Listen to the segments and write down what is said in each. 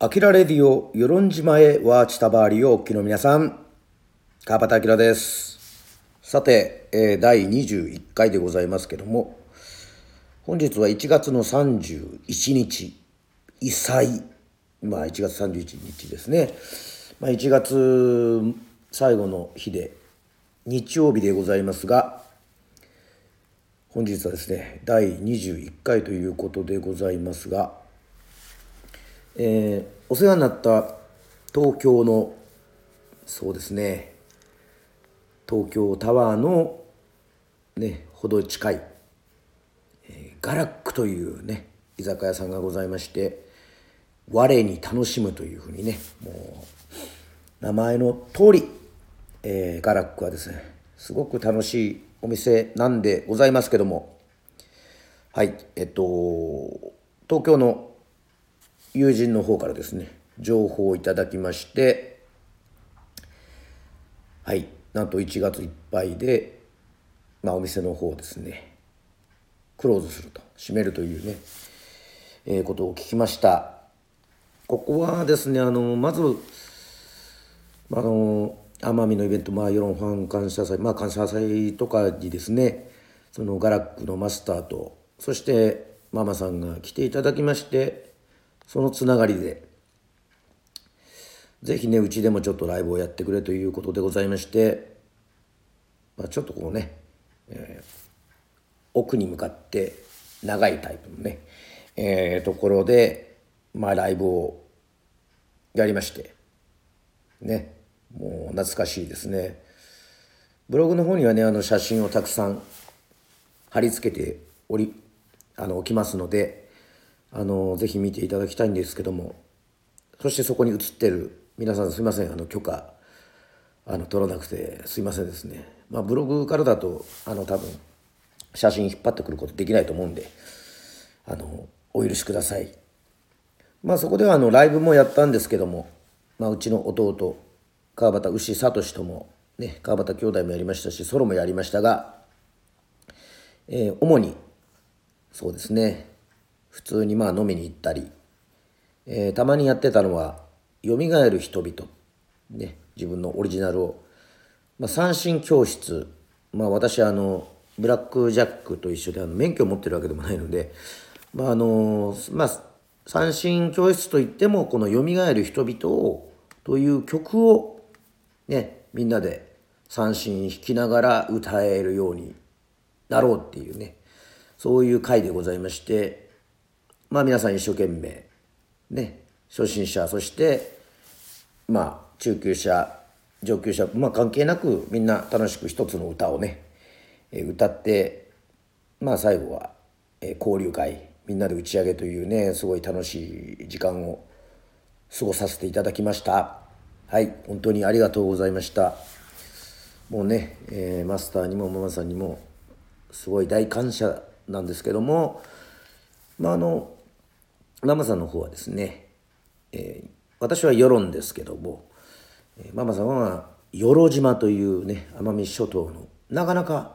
アキラレディオ、与論島へワーチタバーリをお聞きの皆さん、川端明です。さて、えー第21回でございますけども、本日は1月の31日、異彩、まあ1月31日ですね。まあ1月最後の日で、日曜日でございますが、本日はですね、第21回ということでございますが、えーお世話になった東京のそうですね東京タワーのねほど近い、えーガラックというね居酒屋さんがございまして我に楽しむというふうにねもう名前の通り、えーガラックはですねすごく楽しいお店なんでございますけどもはいえっと東京の友人の方からですね情報をいただきましてはいなんと1月いっぱいで、まあ、お店の方ですねクローズすると閉めるというね、えーことを聞きました。ここはですねあのまずあの奄美のイベント、まあ、世論ファン感謝祭、まあ、感謝祭とかにですねそのガラックのマスターとそしてママさんが来ていただきましてそのつながりで。ぜひねうちでもちょっとライブをやってくれということでございまして、まあ、ちょっとこうね、えー奥に向かって長いタイプのね、えーところで、まあ、ライブをやりましてねもう懐かしいですね。ブログの方にはねあの写真をたくさん貼り付けておりあの置きますのであのぜひ見ていただきたいんですけどもそしてそこに写ってる皆さんすいませんあの許可あの取らなくてすいませんですね。まあブログからだとあの多分写真引っ張ってくることできないと思うんであのお許しください。まあそこではあのライブもやったんですけども、まあ、うちの弟川端牛聡ともね川端兄弟もやりましたしソロもやりましたが、えー主にそうですね普通にまあ飲みに行ったり、えーたまにやってたのは「よみがえる人々」ね自分のオリジナルを、まあ、三振教室。まあ私あのブラックジャックと一緒であの免許を持ってるわけでもないので。まああのまあ三振教室といってもこの「よみがえる人々を」という曲をねみんなで三振弾きながら歌えるようになろうっていうね。そういう回でございまして。まあ皆さん一生懸命ね初心者そしてまあ中級者上級者まあ関係なくみんな楽しく一つの歌をね、え歌ってまあ最後は、え交流会みんなで打ち上げというねすごい楽しい時間を過ごさせていただきました。はい本当にありがとうございました。もうね、えーマスターにもママさんにもすごい大感謝なんですけどもまああのママさんの方はですね、えー私は世論ですけども、えーママさんは与路島というね奄美諸島のなかなか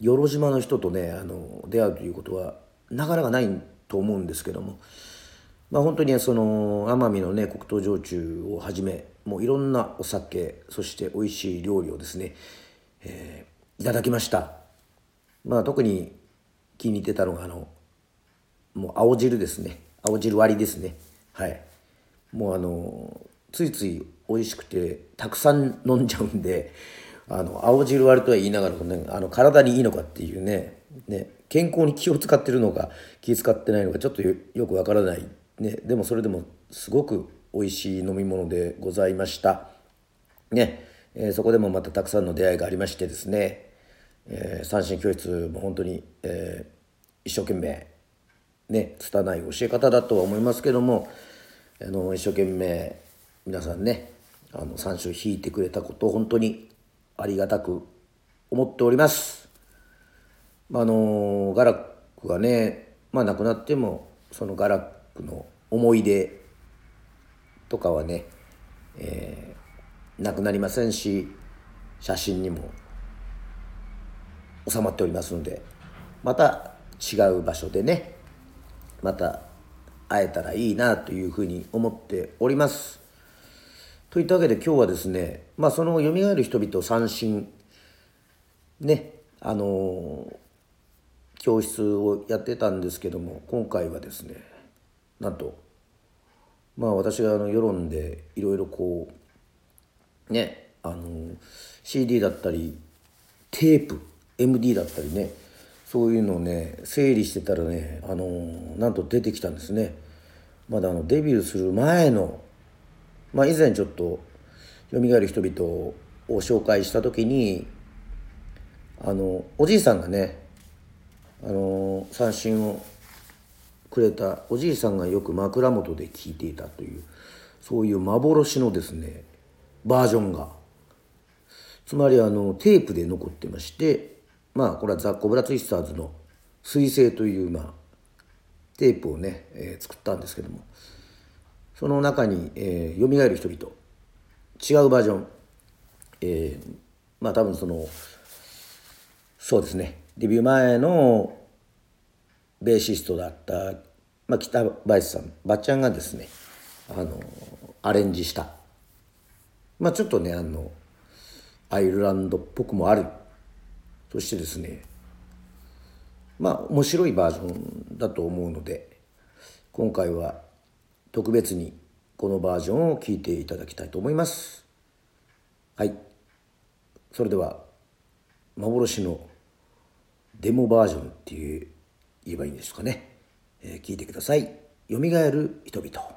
与路島の人とねあの出会うということはなかなかないと思うんですけども、まあ、本当にその奄美のね黒糖焼酎をはじめもういろんなお酒そして美味しい料理をですね、えーいただきました。まあ、特に気に入ってたのがあのもう青汁ですね。青汁割りですね。はい。もうあのついつい美味しくてたくさん飲んじゃうんであの青汁割りとは言いながらねあの体にいいのかっていうねね健康に気を使ってるのか気使ってないのかちょっとよよくわからない、ね、でもそれでもすごく美味しい飲み物でございました。ね、えーそこでもまたたくさんの出会いがありましてですね、えー三振教室も本当に、えー一生懸命ね拙い教え方だとは思いますけどもあの一生懸命皆さんねあの三振を弾いてくれたことを本当にありがたく思っております。まあ、あのガラックがね、まあ、亡くなってもそのガラックの思い出とかはね、えーなくなりませんし写真にも収まっておりますのでまた違う場所でねまた会えたらいいなというふうに思っております。といったわけで今日はですね、まあ、その「よみがえる人々三振」ねあの教室をやってたんですけども今回はですねなんとまあ私があの世論でいろいろこうねあの CD だったりテープ MD だったりねそういうのをね整理してたらねあのなんと出てきたんですね。まだあのデビューする前のまあ以前ちょっと「よみがえる人々」を紹介した時にあのおじいさんがねあの三振をくれたおじいさんがよく枕元で聴いていたというそういう幻のですねバージョンが。つまりあのテープで残ってましてまあこれはザ・コブラツイスターズの「彗星」というまあテープをね、えー、作ったんですけどもその中に「えー、蘇る人々」違うバージョン、えー、まあ多分そのそうですねデビュー前のベーシストだった、まあ、北林さんばっちゃんがですねあのアレンジした。まあちょっとねあのアイルランドっぽくもあるそしてですねまあ面白いバージョンだと思うので今回は特別にこのバージョンを聴いていただきたいと思います。はい。それでは幻のデモバージョンっていう言えばいいんですかね、えー、聞いてください「よみがえる人々」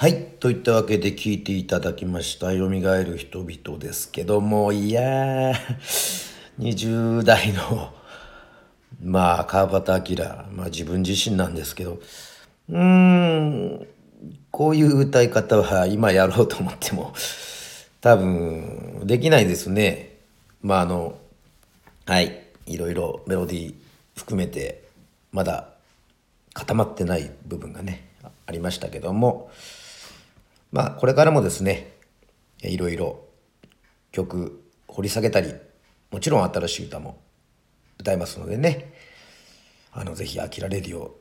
はい。といったわけで聞いていただきました。蘇る人々ですけども、いやー、20代の、まあ、川端明、まあ自分自身なんですけど、うーん、こういう歌い方は今やろうと思っても、多分、できないですね。まああの、はい。いろいろメロディー含めて、まだ固まってない部分がね、ありましたけども、まあこれからもですねいろいろ曲掘り下げたりもちろん新しい歌も歌いますのでねあのぜひ「あきらレディ」を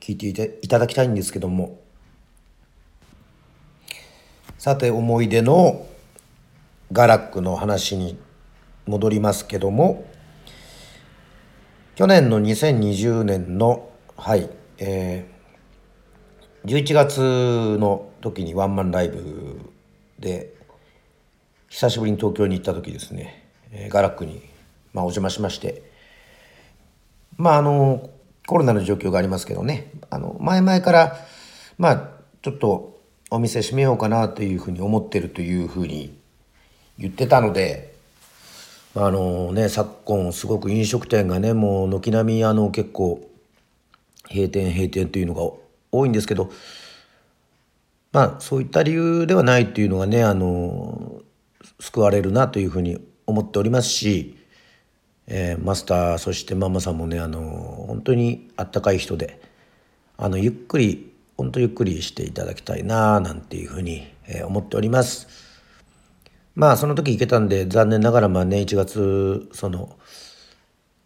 聴いていていただきたいんですけども。さて思い出のガラックの話に戻りますけども去年の2020年のはいえー、11月の時にワンマンライブで久しぶりに東京に行った時ですね、えー、ガラックに、まあ、お邪魔しまして。まああのコロナの状況がありますけどねあの前々からまあちょっとお店閉めようかなというふうに思ってるというふうに言ってたのであのね昨今すごく飲食店がねもう軒並みあの結構閉店閉店というのが多いんですけどまあそういった理由ではないっていうのがねあの救われるなというふうに思っておりますし、えー、マスターそしてママさんもねあの本当にあったかい人であのゆっくり本当ゆっくりしていただきたいななんていうふうに、えー、思っております。まあその時行けたんで残念ながらまあね1月その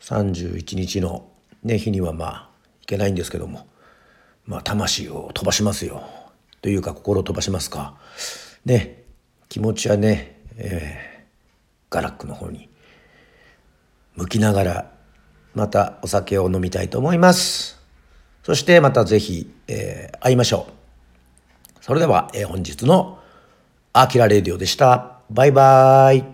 31日のね日にはまあ行けないんですけどもまあ魂を飛ばしますよ。というか心を飛ばしますか。ね、気持ちはね、えー、ガラックの方に向きながらまたお酒を飲みたいと思います。そしてまたぜひ、えー、会いましょう。それでは、えー、本日のアキラレディオでした。バイバーイ。